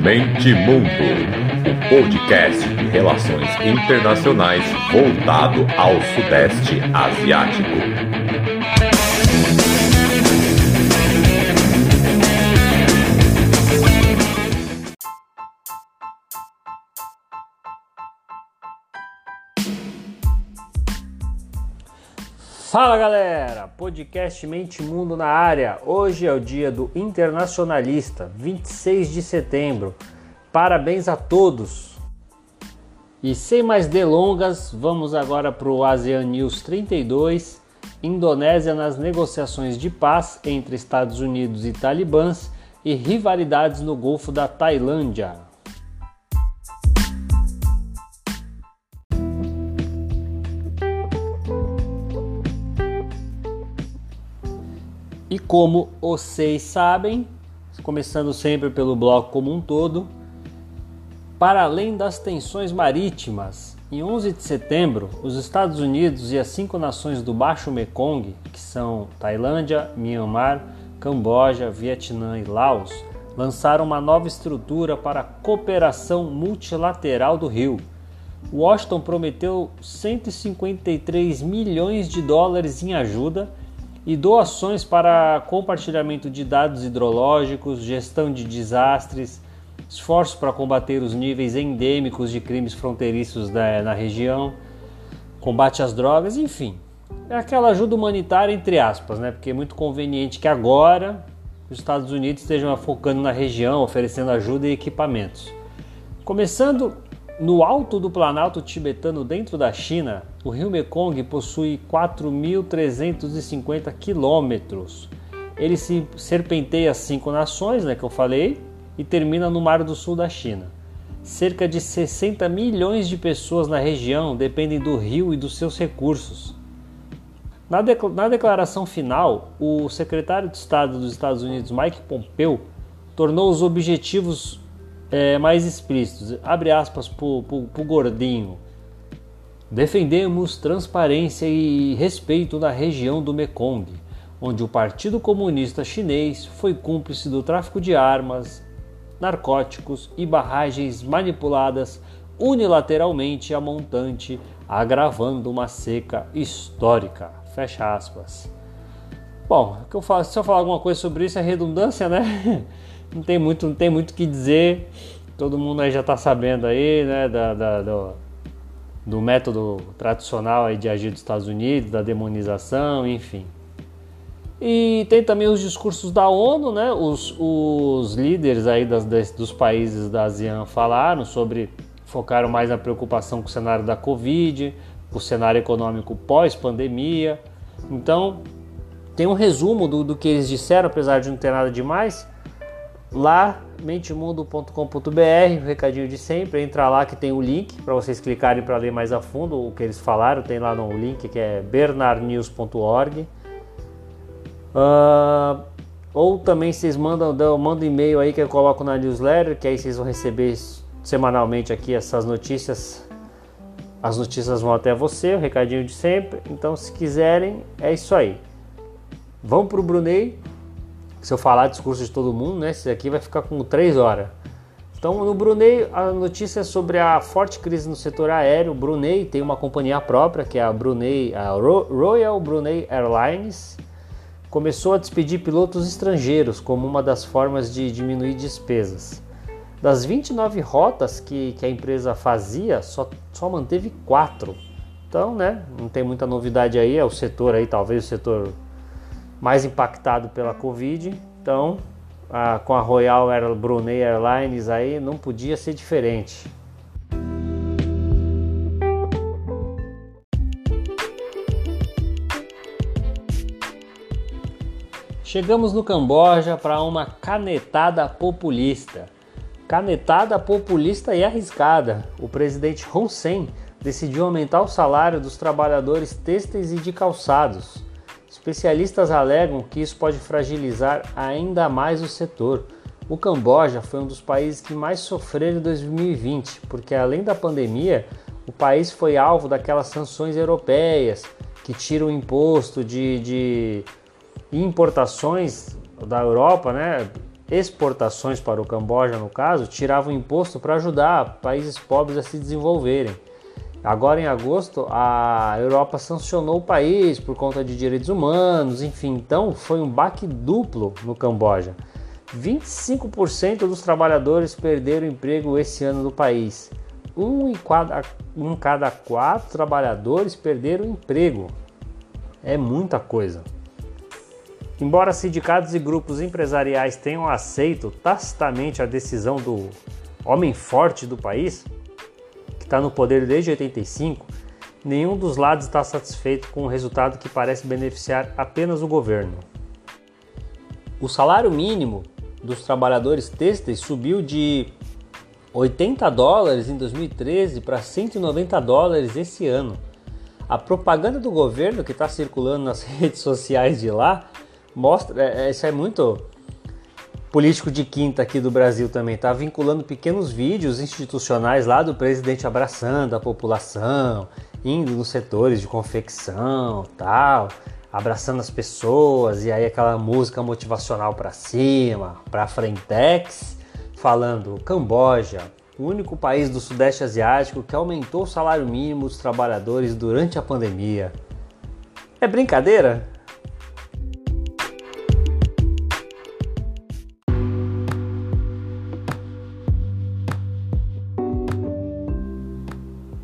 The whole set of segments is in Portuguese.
Mente Mundo, o podcast de relações internacionais voltado ao Sudeste Asiático. Fala galera, podcast Mente Mundo na área. Hoje é o dia do Internacionalista, 26 de setembro. Parabéns a todos. E sem mais delongas, vamos agora para o ASEAN News 32. Indonésia nas negociações de paz entre Estados Unidos e talibãs e rivalidades no Golfo da Tailândia. Como vocês sabem, começando sempre pelo bloco como um todo, para além das tensões marítimas, em 11 de setembro, os Estados Unidos e as cinco nações do Baixo Mekong, que são Tailândia, Myanmar, Camboja, Vietnã e Laos, lançaram uma nova estrutura para a cooperação multilateral do Rio. Washington prometeu 153 milhões de dólares em ajuda e doações para compartilhamento de dados hidrológicos, gestão de desastres, esforços para combater os níveis endêmicos de crimes fronteiriços da, na região, combate às drogas, enfim. É aquela ajuda humanitária, entre aspas, né? Porque é muito conveniente que agora os Estados Unidos estejam focando na região, oferecendo ajuda e equipamentos. Começando no alto do Planalto tibetano, dentro da China, o rio Mekong possui 4.350 quilômetros. Ele se serpenteia cinco nações, né, que eu falei, e termina no Mar do Sul da China. Cerca de 60 milhões de pessoas na região dependem do rio e dos seus recursos. Na, na declaração final, o secretário de Estado dos Estados Unidos, Mike Pompeo, tornou os objetivos é, mais explícitos. Abre aspas para o gordinho. Defendemos transparência e respeito na região do Mekong, onde o Partido Comunista Chinês foi cúmplice do tráfico de armas, narcóticos e barragens manipuladas unilateralmente a montante, agravando uma seca histórica. Fecha aspas. Bom, que eu faço, se eu falar alguma coisa sobre isso é redundância, né? não tem muito, não tem muito o que dizer. Todo mundo aí já está sabendo aí, né, da, da, do, método tradicional de agir dos Estados Unidos, da demonização, enfim. E tem também os discursos da ONU, né? Os, os líderes aí das, dos países da ASEAN falaram sobre focaram mais na preocupação com o cenário da Covid, o cenário econômico pós-pandemia. Então, tem um resumo do, do que eles disseram, apesar de não ter nada demais lá mentemundo.com.br, o recadinho de sempre, entra lá que tem o link para vocês clicarem para ler mais a fundo o que eles falaram, tem lá no link que é bernardnews.org. Uh, ah, ou também vocês mandam, mandam e-mail aí que eu coloco na newsletter, que aí vocês vão receber semanalmente aqui essas notícias. As notícias vão até você, o recadinho de sempre. Então, se quiserem, é isso aí. Vamos para o Brunei, se eu falar discurso de todo mundo, né? Esse aqui vai ficar com três horas. Então, no Brunei, a notícia é sobre a forte crise no setor aéreo. O Brunei tem uma companhia própria, que é a Brunei, a Royal Brunei Airlines. Começou a despedir pilotos estrangeiros como uma das formas de diminuir despesas. Das 29 rotas que, que a empresa fazia, só, só manteve quatro. Então, né, não tem muita novidade aí, é o setor aí, talvez o setor mais impactado pela Covid. Então, a, com a Royal Air Brunei Airlines aí não podia ser diferente. Chegamos no Camboja para uma canetada populista. Canetada populista e arriscada. O presidente Hun Sen decidiu aumentar o salário dos trabalhadores têxteis e de calçados. Especialistas alegam que isso pode fragilizar ainda mais o setor. O Camboja foi um dos países que mais sofreram em 2020, porque além da pandemia, o país foi alvo daquelas sanções europeias que tiram o imposto de, de importações da Europa, né? exportações para o Camboja, no caso, tiravam imposto para ajudar países pobres a se desenvolverem. Agora, em agosto, a Europa sancionou o país por conta de direitos humanos, enfim, então foi um baque duplo no Camboja. 25% dos trabalhadores perderam emprego esse ano no país. Um em, cada, um cada quatro trabalhadores perderam emprego. É muita coisa. Embora sindicatos e grupos empresariais tenham aceito tacitamente a decisão do homem forte do país, está no poder desde 85, nenhum dos lados está satisfeito com o resultado que parece beneficiar apenas o governo. O salário mínimo dos trabalhadores têxteis subiu de 80 dólares em 2013 para 190 dólares esse ano. A propaganda do governo que está circulando nas redes sociais de lá mostra, é, é, isso é muito político de quinta aqui do Brasil também, tá vinculando pequenos vídeos institucionais lá do presidente abraçando a população, indo nos setores de confecção, tal, abraçando as pessoas e aí aquela música motivacional para cima, para frentex, falando Camboja, o único país do Sudeste Asiático que aumentou o salário mínimo dos trabalhadores durante a pandemia. É brincadeira?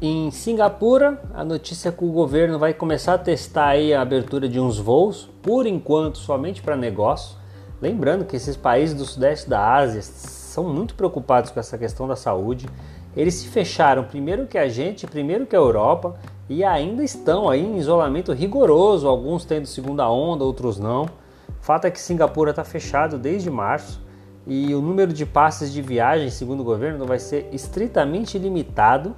Em Singapura, a notícia é que o governo vai começar a testar a abertura de uns voos, por enquanto somente para negócio. Lembrando que esses países do sudeste da Ásia são muito preocupados com essa questão da saúde. Eles se fecharam primeiro que a gente, primeiro que a Europa, e ainda estão aí em isolamento rigoroso, alguns tendo segunda onda, outros não. Fato é que Singapura está fechado desde março e o número de passes de viagem, segundo o governo, vai ser estritamente limitado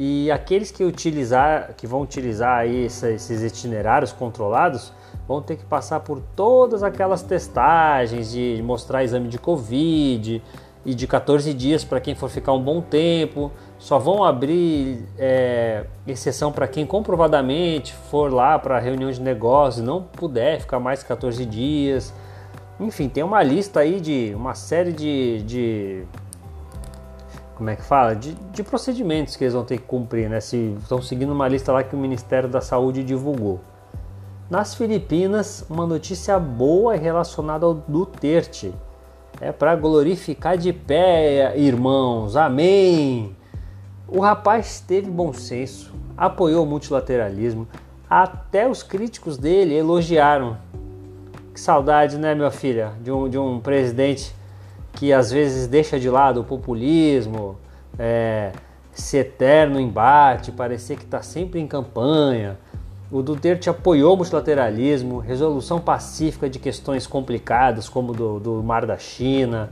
e aqueles que utilizar, que vão utilizar aí esses itinerários controlados, vão ter que passar por todas aquelas testagens de mostrar exame de Covid e de 14 dias para quem for ficar um bom tempo. Só vão abrir é, exceção para quem comprovadamente for lá para reunião de negócios e não puder ficar mais 14 dias. Enfim, tem uma lista aí de uma série de, de como é que fala? De, de, procedimentos que eles vão ter que cumprir, né? Se estão seguindo uma lista lá que o Ministério da Saúde divulgou. Nas Filipinas, uma notícia boa relacionada ao Duterte. É para glorificar de pé, irmãos. Amém. O rapaz teve bom senso, apoiou o multilateralismo. Até os críticos dele elogiaram. Que saudade, né, minha filha, de um, de um presidente que às vezes deixa de lado o populismo, é, esse eterno embate, parecer que está sempre em campanha. O Duterte apoiou o multilateralismo, resolução pacífica de questões complicadas, como do, do Mar da China.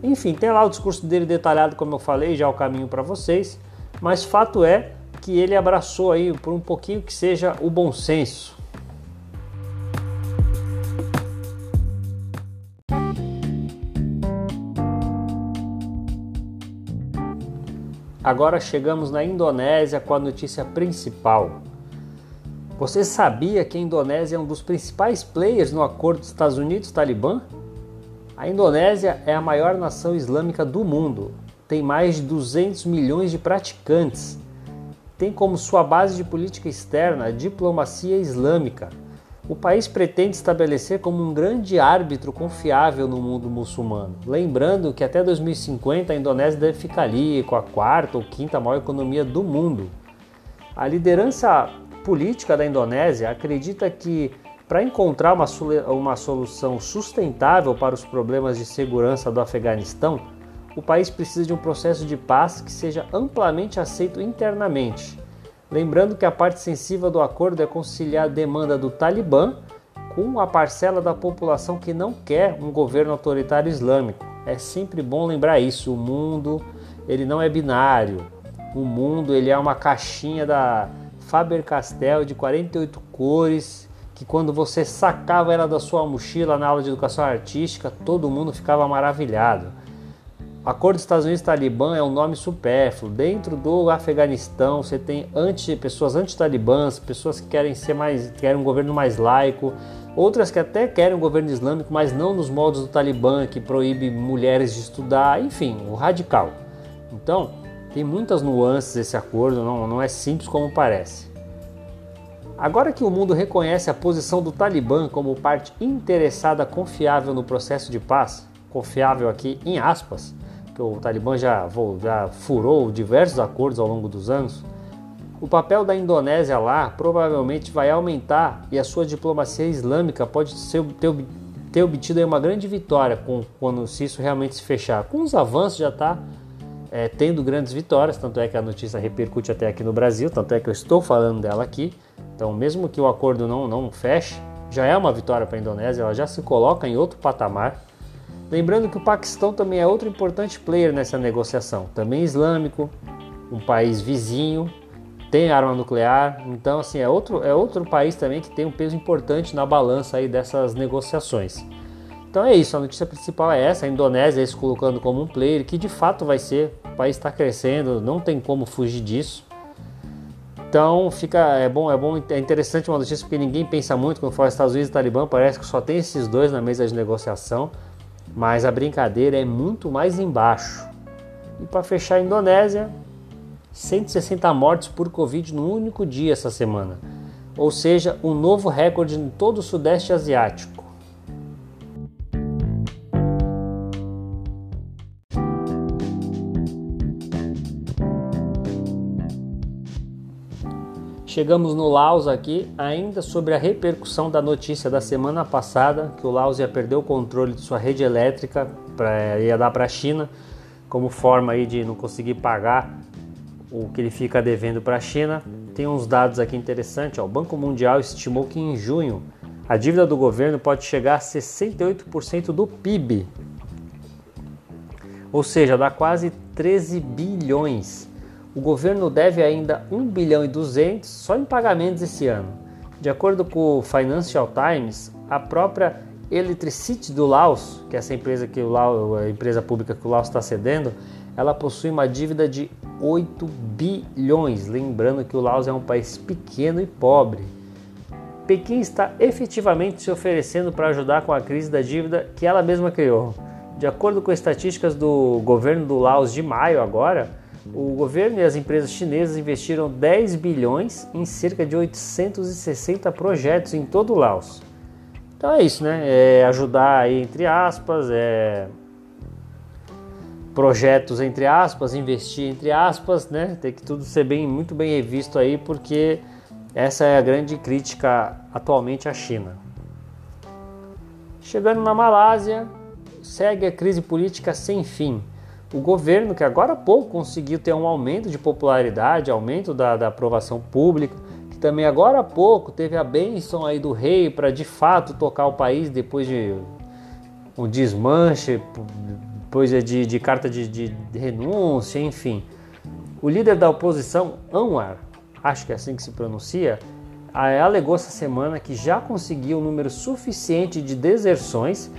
Enfim, tem lá o discurso dele detalhado, como eu falei, já o caminho para vocês. Mas fato é que ele abraçou aí, por um pouquinho que seja, o bom senso. Agora chegamos na Indonésia com a notícia principal. Você sabia que a Indonésia é um dos principais players no acordo dos Estados Unidos-Talibã? A Indonésia é a maior nação islâmica do mundo. Tem mais de 200 milhões de praticantes. Tem como sua base de política externa a diplomacia islâmica o país pretende estabelecer como um grande árbitro confiável no mundo muçulmano. Lembrando que até 2050 a Indonésia deve ficar ali com a quarta ou quinta maior economia do mundo. A liderança política da Indonésia acredita que para encontrar uma, uma solução sustentável para os problemas de segurança do Afeganistão, o país precisa de um processo de paz que seja amplamente aceito internamente Lembrando que a parte sensível do acordo é conciliar a demanda do Talibã com a parcela da população que não quer um governo autoritário islâmico. É sempre bom lembrar isso. O mundo ele não é binário. O mundo ele é uma caixinha da Faber-Castell de 48 cores que quando você sacava ela da sua mochila na aula de educação artística, todo mundo ficava maravilhado. Acordo dos Estados Unidos Talibã é um nome supérfluo. Dentro do Afeganistão, você tem anti, pessoas anti-talibãs, pessoas que querem ser mais, querem um governo mais laico, outras que até querem um governo islâmico, mas não nos moldes do Talibã, que proíbe mulheres de estudar, enfim, o radical. Então, tem muitas nuances esse acordo, não, não é simples como parece. Agora que o mundo reconhece a posição do Talibã como parte interessada confiável no processo de paz, confiável aqui em aspas, o Talibã já, já furou diversos acordos ao longo dos anos, o papel da Indonésia lá provavelmente vai aumentar e a sua diplomacia islâmica pode ser, ter, ter obtido uma grande vitória com, quando se isso realmente se fechar. Com os avanços já está é, tendo grandes vitórias, tanto é que a notícia repercute até aqui no Brasil, tanto é que eu estou falando dela aqui. Então, mesmo que o acordo não, não feche, já é uma vitória para a Indonésia, ela já se coloca em outro patamar. Lembrando que o Paquistão também é outro importante player nessa negociação, também islâmico, um país vizinho, tem arma nuclear, então assim é outro, é outro país também que tem um peso importante na balança aí dessas negociações. Então é isso, a notícia principal é essa, a Indonésia se colocando como um player, que de fato vai ser, o país está crescendo, não tem como fugir disso. Então fica, é bom, é bom, é interessante uma notícia porque ninguém pensa muito quando fala Estados Unidos e Talibã, parece que só tem esses dois na mesa de negociação, mas a brincadeira é muito mais embaixo. E para fechar a Indonésia, 160 mortes por Covid no único dia essa semana, ou seja, um novo recorde em todo o Sudeste Asiático. Chegamos no Laos aqui, ainda sobre a repercussão da notícia da semana passada que o Laos ia perder o controle de sua rede elétrica, pra, ia dar para a China, como forma aí de não conseguir pagar o que ele fica devendo para a China. Tem uns dados aqui interessantes. Ó. O Banco Mundial estimou que em junho a dívida do governo pode chegar a 68% do PIB, ou seja, dá quase 13 bilhões. O governo deve ainda 1 bilhão e 200 só em pagamentos esse ano. De acordo com o Financial Times, a própria Electricity do Laos, que é essa empresa que o Laos, a empresa pública que o Laos está cedendo, ela possui uma dívida de 8 bilhões. Lembrando que o Laos é um país pequeno e pobre. Pequim está efetivamente se oferecendo para ajudar com a crise da dívida que ela mesma criou. De acordo com estatísticas do governo do Laos de maio agora, o governo e as empresas chinesas investiram 10 bilhões em cerca de 860 projetos em todo o Laos. Então é isso, né? É ajudar aí, entre aspas, é projetos entre aspas, investir entre aspas, né? Tem que tudo ser bem, muito bem revisto aí, porque essa é a grande crítica atualmente à China. Chegando na Malásia, segue a crise política sem fim. O governo, que agora há pouco conseguiu ter um aumento de popularidade, aumento da, da aprovação pública, que também agora há pouco teve a bênção aí do rei para de fato tocar o país depois de um desmanche depois é de, de carta de, de, de, renúncia, enfim. O líder da oposição, Anwar, acho que é assim que se pronuncia, alegou essa semana que já conseguiu um número suficiente de deserções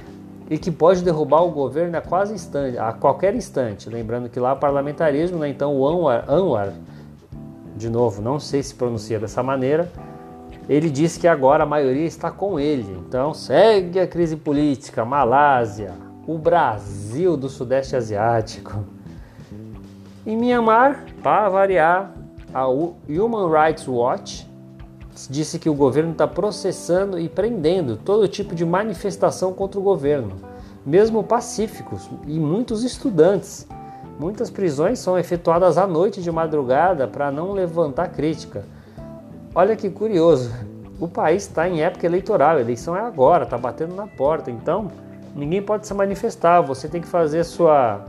e que pode derrubar o governo a, quase instante, a qualquer instante. Lembrando que lá parlamentarismo, né? então o Anwar, Anwar, de novo, não sei se pronuncia dessa maneira, ele disse que agora a maioria está com ele. Então segue a crise política, Malásia, o Brasil do Sudeste Asiático. Em Myanmar, para variar, a Human Rights Watch disse que o governo está processando e prendendo todo tipo de manifestação contra o governo, mesmo pacíficos, e muitos estudantes. Muitas prisões são efetuadas à noite de madrugada para não levantar crítica. Olha que curioso, o país está em época eleitoral, a eleição é agora, está batendo na porta, então Ninguém pode se manifestar, você tem que fazer sua,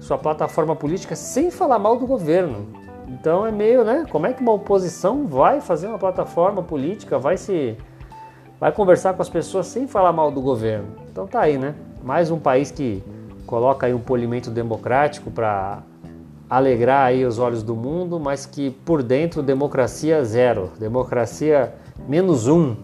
sua plataforma política sem falar mal do governo. Então é meio, né? Como é que uma oposição vai fazer uma plataforma política, vai se vai conversar com as pessoas sem falar mal do governo? Então tá aí, né? Mais um país que coloca aí um polimento democrático para alegrar aí os olhos do mundo, mas que por dentro democracia zero, democracia menos um.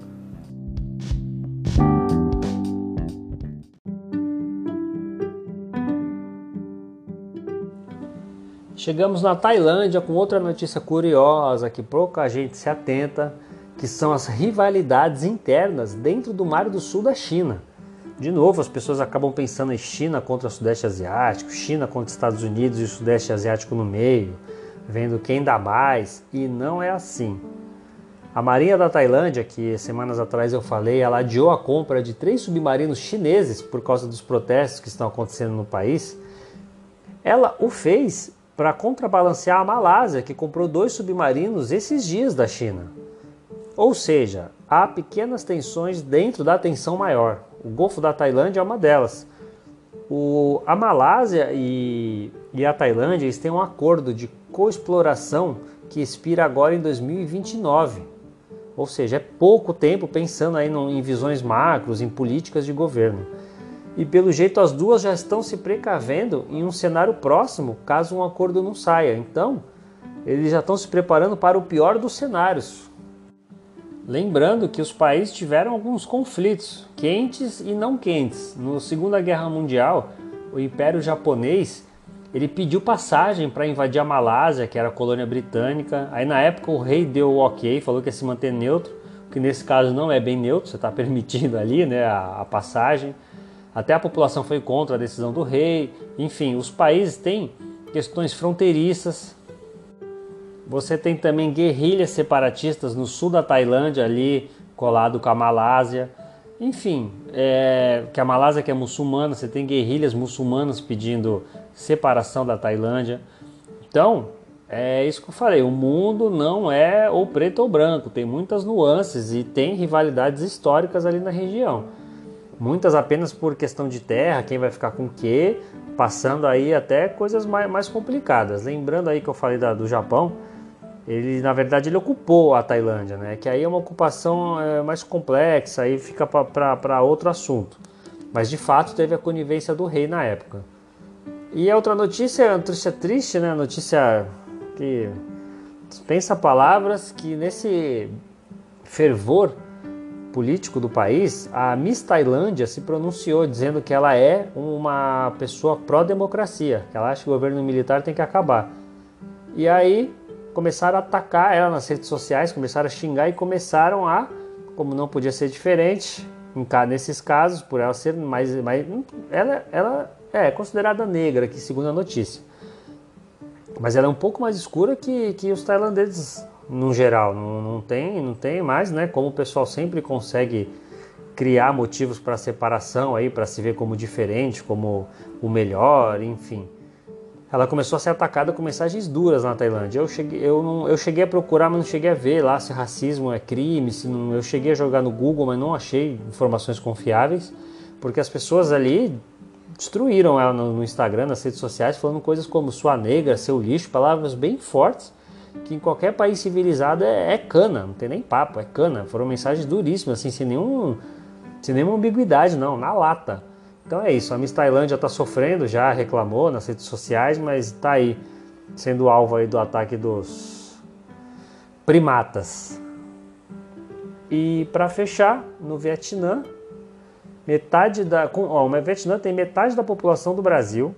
Chegamos na Tailândia com outra notícia curiosa que pouca gente se atenta, que são as rivalidades internas dentro do Mar do Sul da China. De novo, as pessoas acabam pensando em China contra o Sudeste Asiático, China contra Estados Unidos e o Sudeste Asiático no meio, vendo quem dá mais, e não é assim. A Marinha da Tailândia, que semanas atrás eu falei, ela adiou a compra de três submarinos chineses por causa dos protestos que estão acontecendo no país. Ela o fez para contrabalancear a Malásia, que comprou dois submarinos esses dias da China. Ou seja, há pequenas tensões dentro da tensão maior. O Golfo da Tailândia é uma delas. O, a Malásia e, e a Tailândia eles têm um acordo de coexploração que expira agora em 2029. Ou seja, é pouco tempo pensando aí em visões macros, em políticas de governo. E pelo jeito as duas já estão se precavendo em um cenário próximo, caso um acordo não saia. Então, eles já estão se preparando para o pior dos cenários, Lembrando que os países tiveram alguns conflitos, quentes e não quentes. Na Segunda Guerra Mundial, o Império Japonês ele pediu passagem para invadir a Malásia, que era colônia britânica. Aí na época o rei deu o ok, falou que ia se manter neutro, que nesse caso não é bem neutro, você está permitindo ali né, a, a passagem. Até a população foi contra a decisão do rei. Enfim, os países têm questões fronteiriças, você tem também guerrilhas separatistas no sul da Tailândia, ali colado com a Malásia. Enfim, é, que a Malásia que é muçulmana, você tem guerrilhas muçulmanas pedindo separação da Tailândia. Então, é isso que eu falei, o mundo não é ou preto ou branco, tem muitas nuances e tem rivalidades históricas ali na região. Muitas apenas por questão de terra, quem vai ficar com o quê, passando aí até coisas mais, mais complicadas. Lembrando aí que eu falei da, do Japão, ele na verdade ele ocupou a Tailândia, né? Que aí é uma ocupação é, mais complexa, aí fica para outro assunto. Mas de fato teve a conivência do rei na época. E a outra notícia, notícia triste, né? Notícia que pensa palavras que nesse fervor político do país, a Miss Tailândia se pronunciou dizendo que ela é uma pessoa pró-democracia, que ela acha que o governo militar tem que acabar. E aí começaram a atacar ela nas redes sociais, começaram a xingar e começaram a, como não podia ser diferente, nesses casos, por ela ser mais. mais ela, ela é considerada negra aqui, segundo a notícia. Mas ela é um pouco mais escura que, que os tailandeses no geral. Não, não, tem, não tem mais, né? Como o pessoal sempre consegue criar motivos para separação aí, para se ver como diferente, como o melhor, enfim ela começou a ser atacada com mensagens duras na Tailândia. Eu cheguei, eu, não, eu cheguei a procurar, mas não cheguei a ver lá se racismo é crime. Se não, eu cheguei a jogar no Google, mas não achei informações confiáveis, porque as pessoas ali destruíram ela no, no Instagram, nas redes sociais, falando coisas como sua negra, seu lixo, palavras bem fortes que em qualquer país civilizado é, é, cana, não tem nem papo, é cana. Foram mensagens duríssimas, assim, sem, nenhum, sem nenhuma ambiguidade, não, na lata. Então é isso, a Miss Tailândia está sofrendo, já reclamou nas redes sociais, mas está aí sendo alvo aí do ataque dos primatas. E para fechar, no Vietnã, metade da, ó, o Vietnã tem metade da população do Brasil.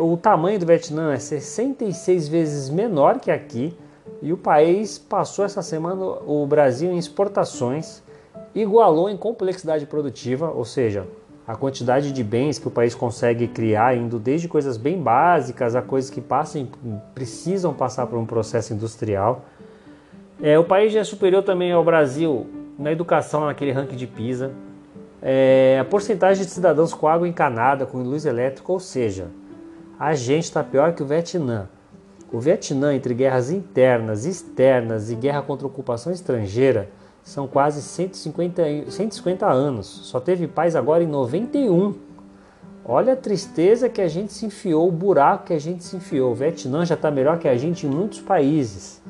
O tamanho do Vietnã é 66 vezes menor que aqui e o país passou essa semana o Brasil em exportações, igualou em complexidade produtiva, ou seja, a quantidade de bens que o país consegue criar, indo desde coisas bem básicas a coisas que passam, precisam passar por um processo industrial. É, o país já é superior também ao Brasil na educação, naquele ranking de PISA. É, a porcentagem de cidadãos com água encanada, com luz elétrica, ou seja, a gente está pior que o Vietnã. O Vietnã, entre guerras internas, externas e guerra contra ocupação estrangeira, são quase 150, 150 anos. Só teve paz agora em 91. Olha a tristeza que a gente se enfiou, o buraco que a gente se enfiou. O Vietnã já está melhor que a gente em muitos países.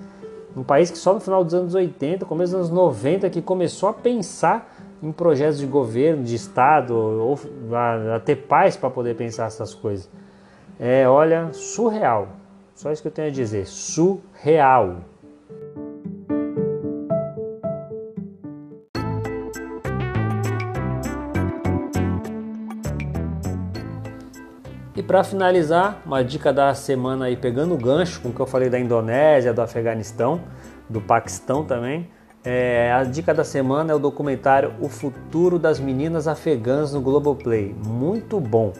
Um país que só no final dos anos 80, começo dos anos 90, que começou a pensar em projetos de governo, de Estado, ou a, a ter paz para poder pensar essas coisas. É, olha, surreal. Só isso que eu tenho a dizer. Surreal. para finalizar, uma dica da semana aí, pegando o gancho com o que eu falei da Indonésia, do Afeganistão, do Paquistão também. É, a dica da semana é o documentário O Futuro das Meninas Afegãs no Globoplay. Muito bom.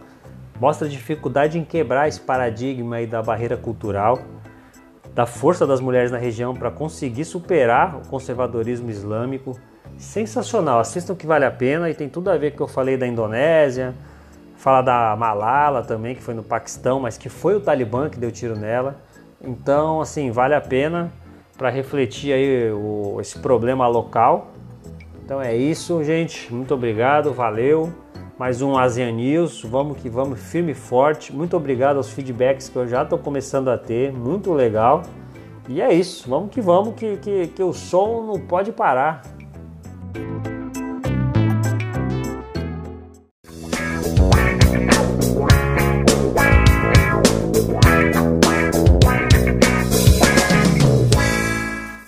Mostra dificuldade em quebrar esse paradigma aí da barreira cultural, da força das mulheres na região para conseguir superar o conservadorismo islâmico. Sensacional, assistam que vale a pena e tem tudo a ver com o que eu falei da Indonésia, Fala da Malala também, que foi no Paquistão, mas que foi o Talibã que deu tiro nela. Então, assim, vale a pena para refletir aí o, esse problema local. Então é isso, gente. Muito obrigado, valeu. Mais um ASEAN News. Vamos que vamos, firme e forte. Muito obrigado aos feedbacks que eu já estou começando a ter. Muito legal. E é isso. Vamos que vamos, que, que, que o som não pode parar.